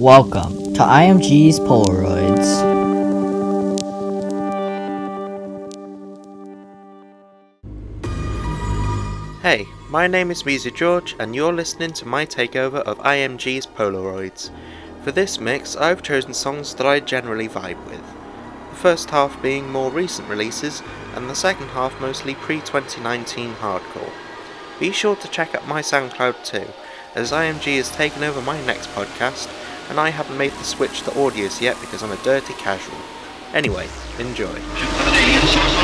Welcome to IMG's Polaroids. Hey, my name is MizuGeorge, and you're listening to my takeover of IMG's Polaroids. For this mix, I've chosen songs that I generally vibe with. The first half being more recent releases, and the second half mostly pre 2019 hardcore. Be sure to check out my SoundCloud too, as IMG has taken over my next podcast, and I haven't made the switch to Audius yet because I'm a dirty casual. Anyway, enjoy. Alien source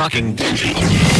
approaching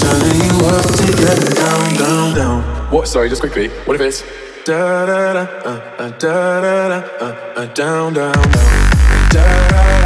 Turning you up to getting down, down, down. What? Sorry, just quickly. What if it's Da da da, uh, uh, da da da, uh, uh, down, down, down. Da da da,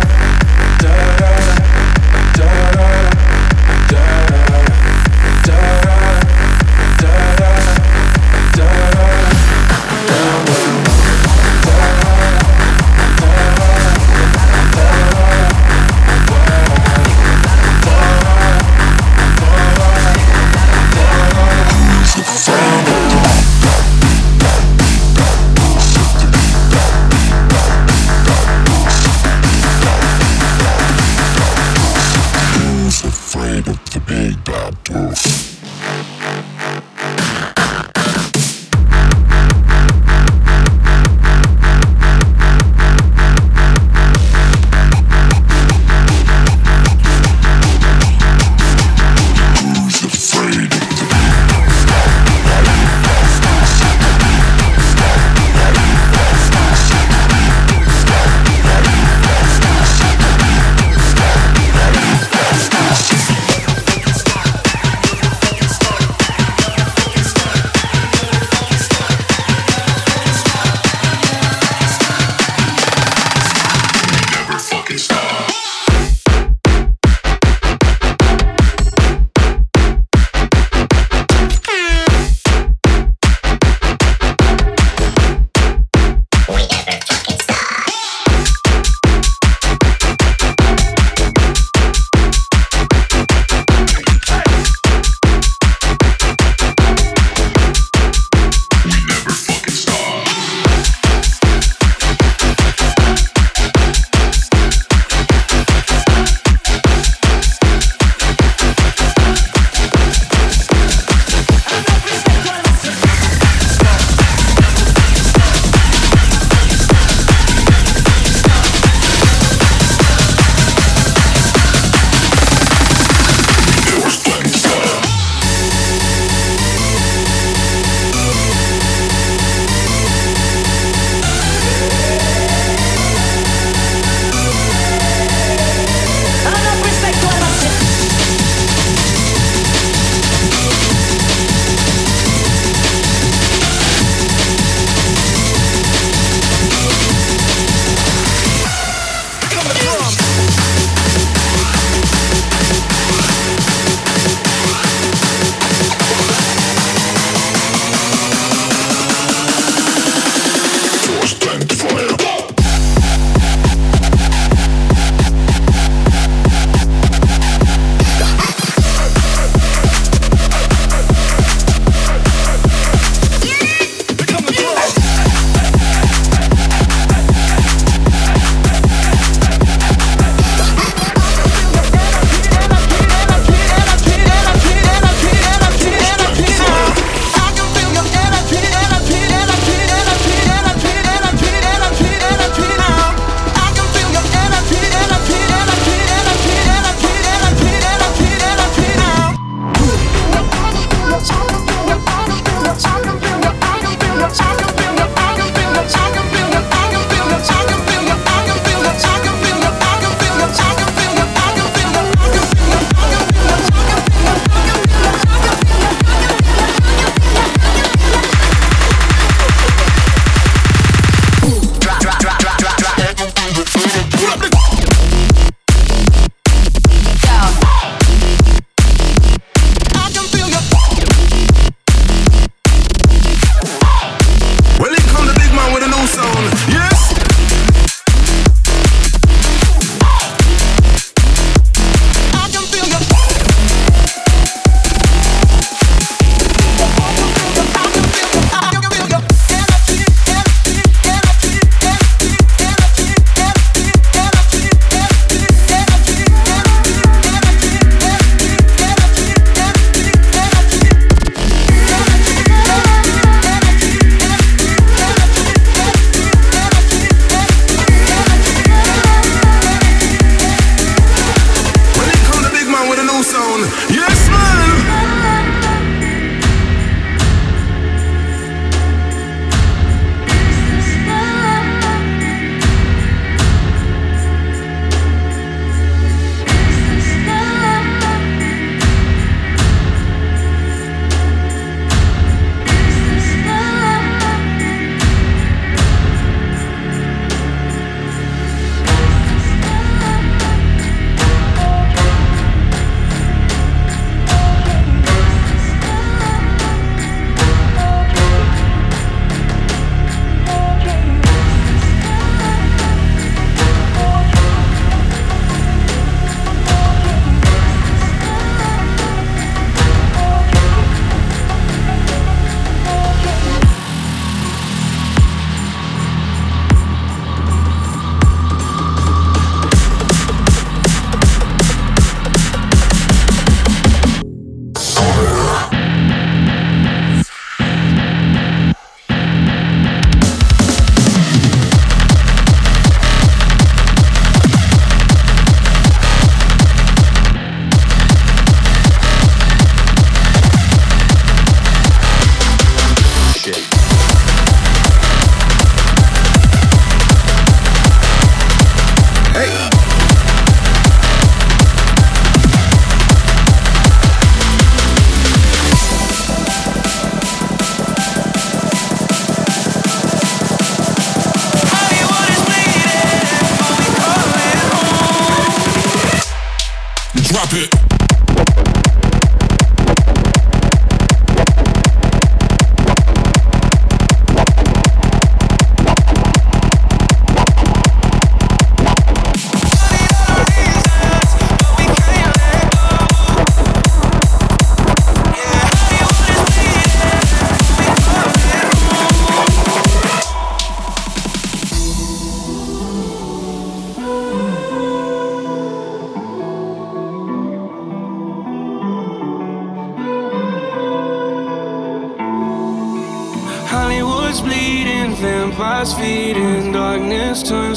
Drop it.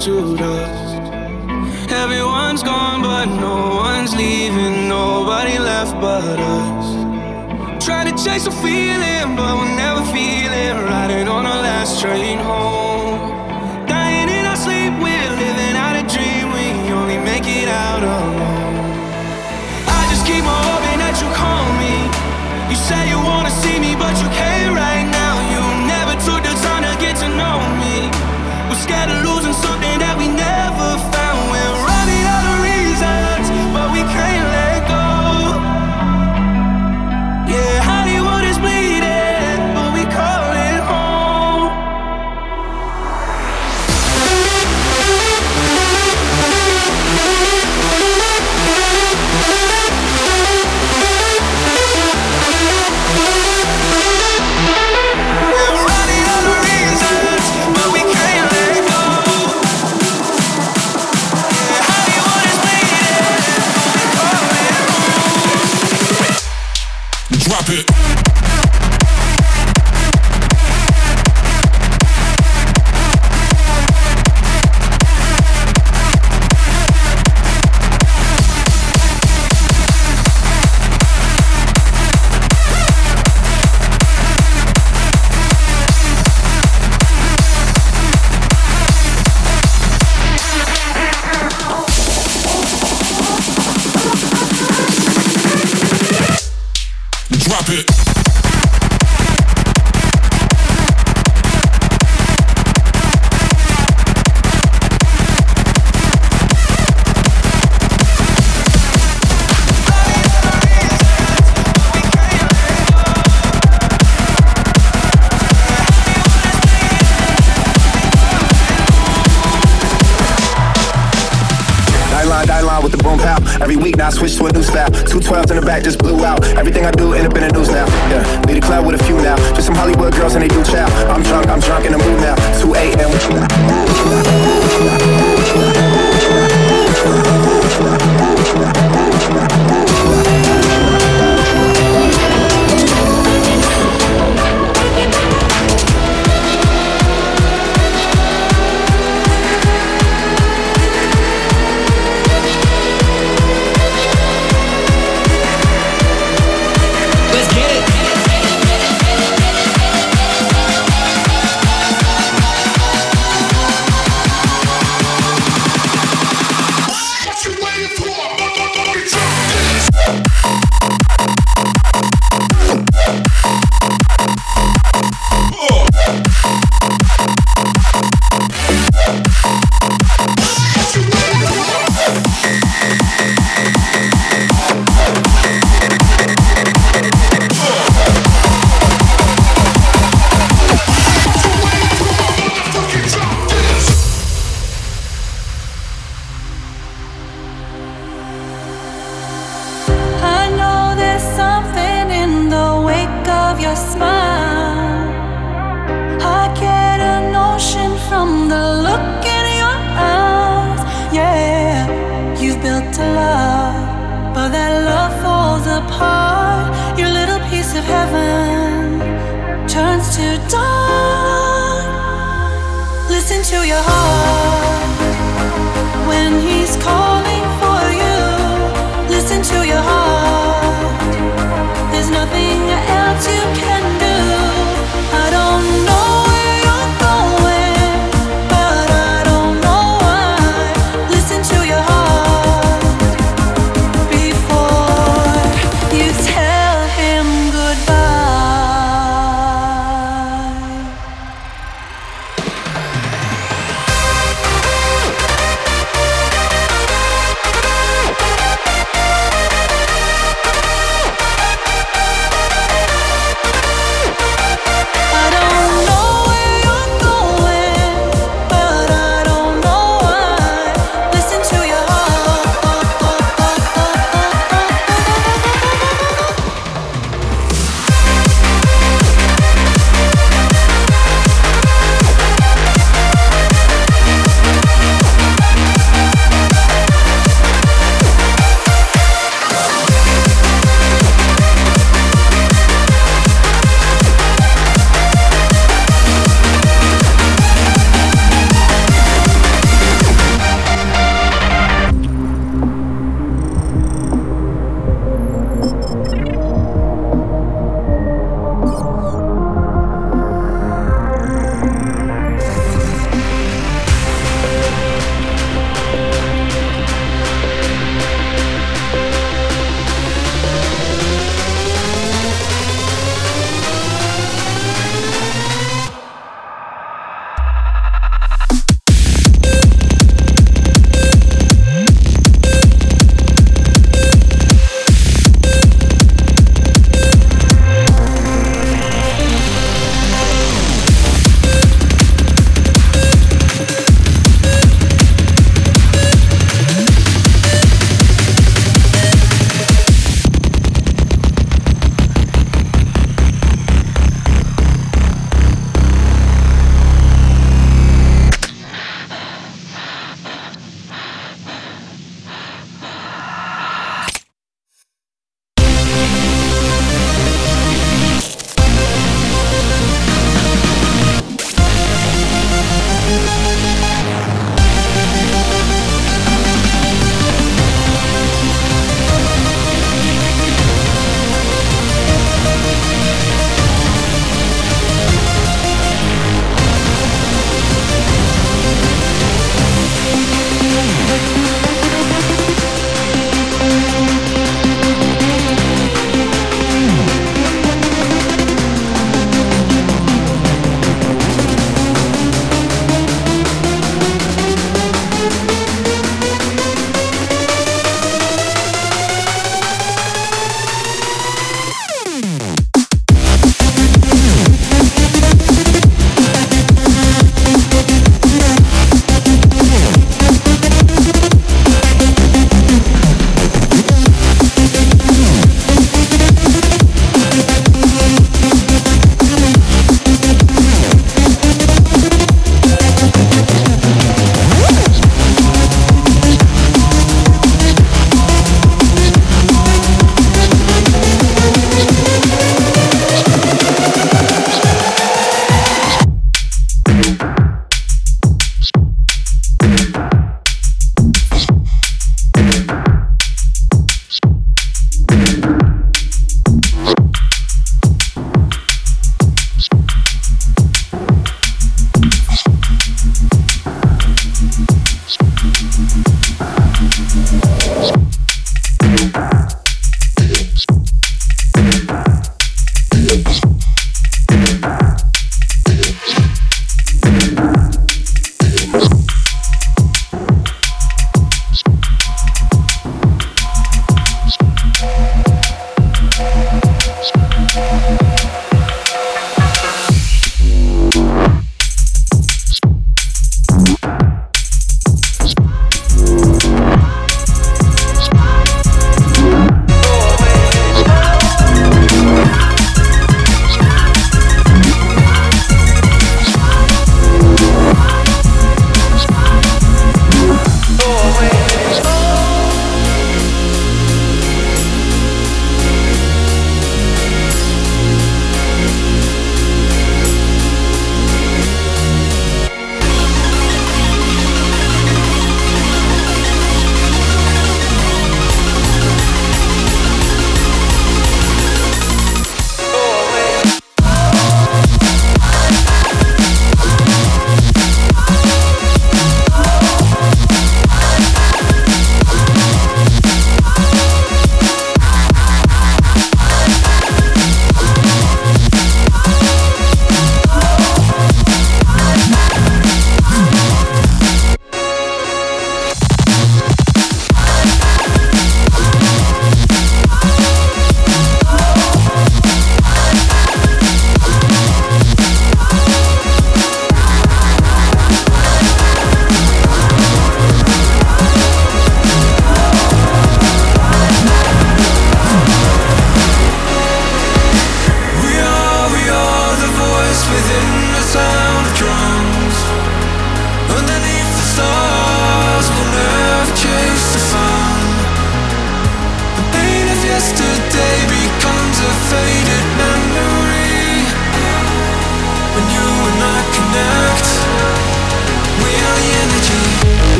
to dust. Everyone's gone, but no one's leaving. Nobody left but us. Trying to chase a feeling, but we'll never feel it. Riding on our last train home.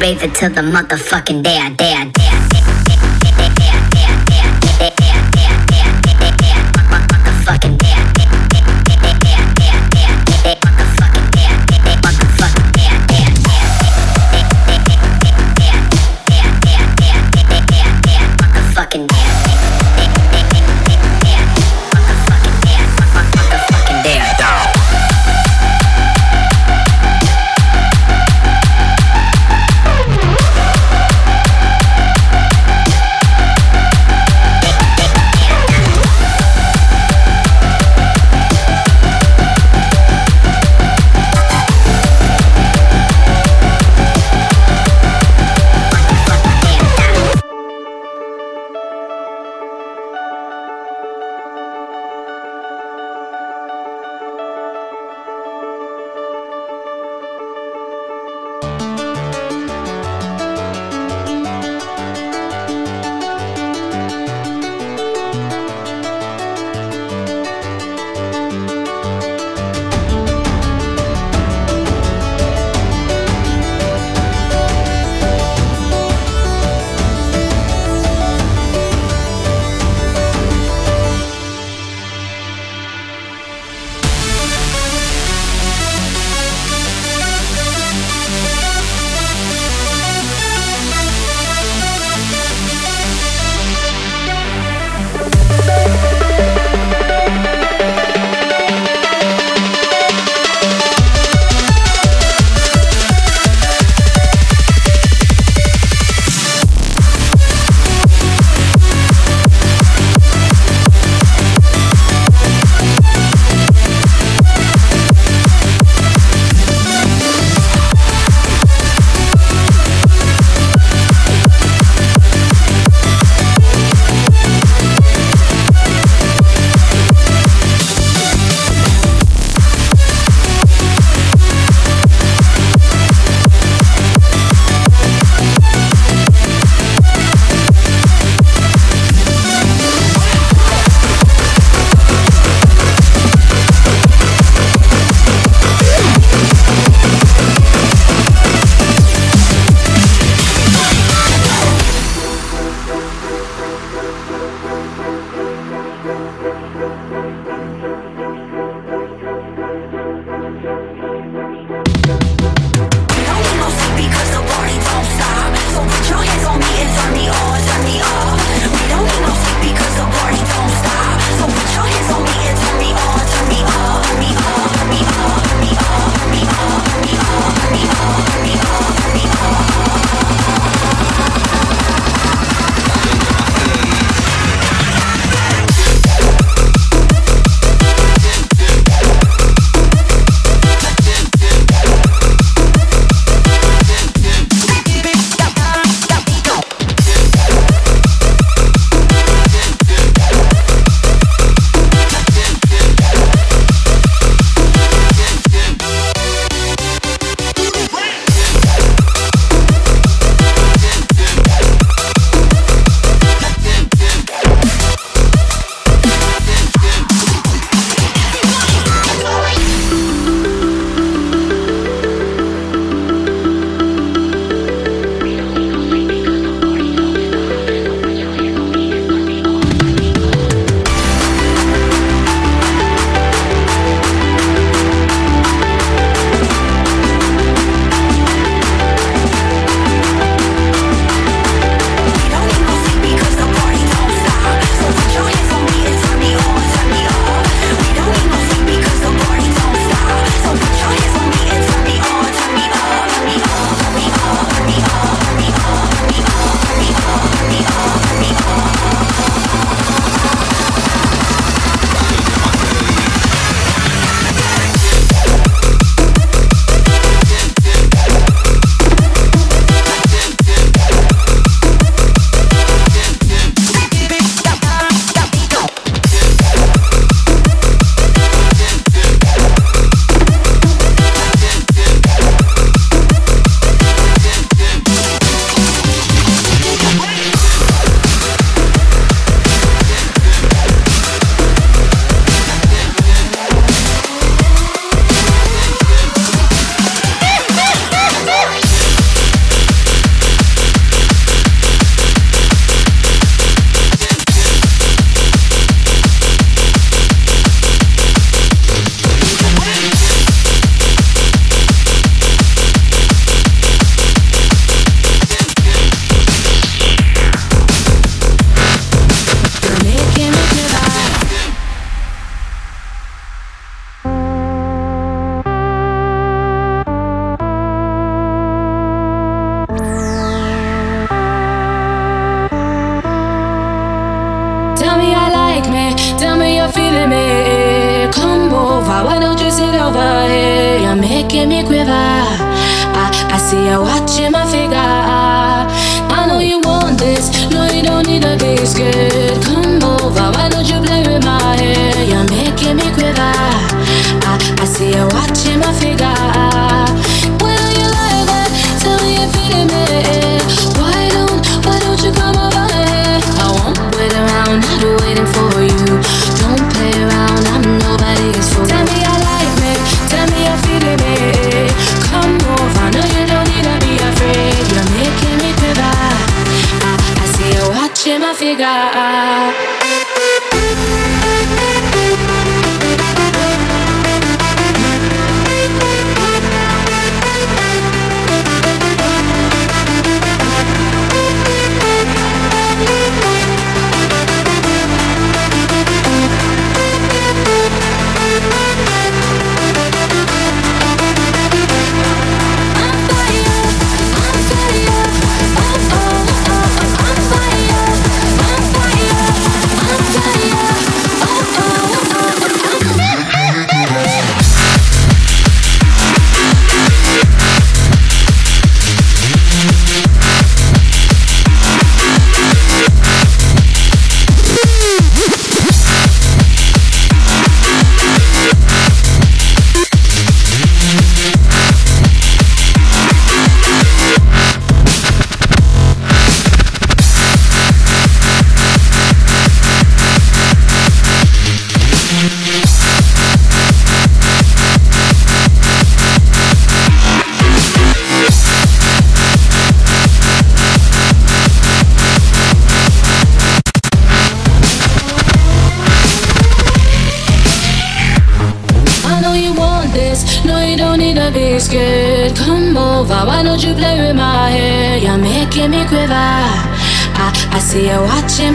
Rapist till the motherfucking day I day day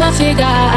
navegar.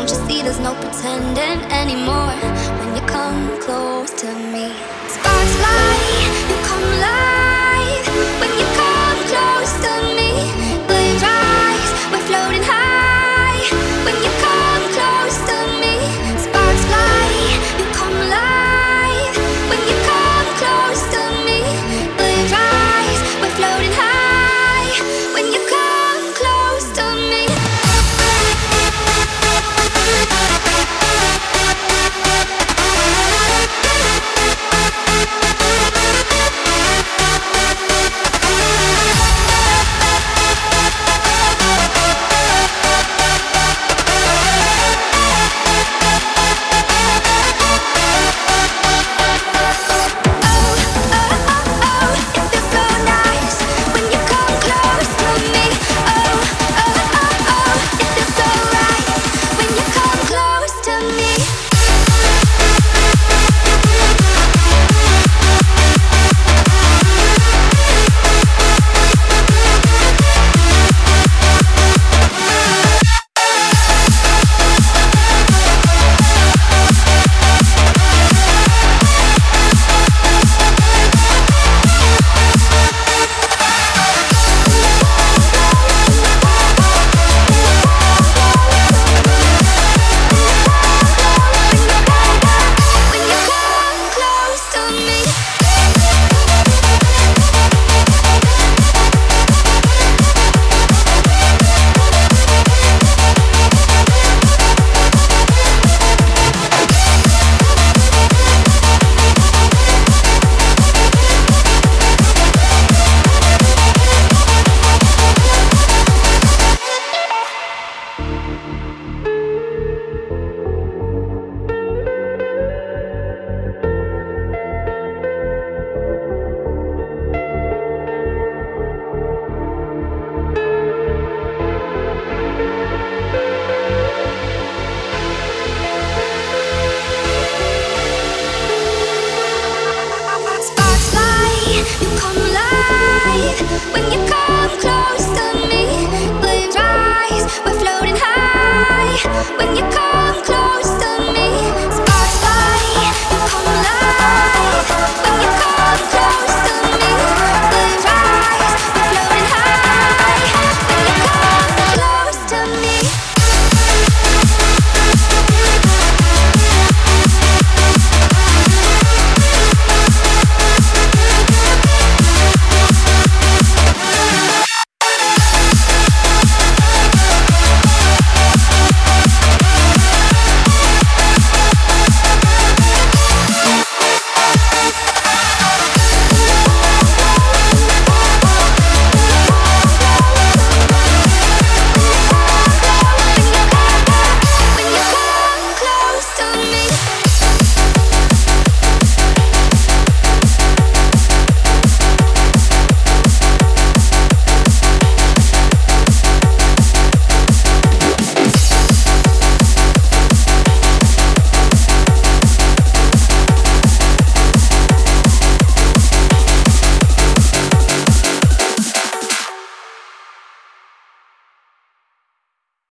Don't you see there's no pretending anymore when you come close to me? Sparks fly, you come alive.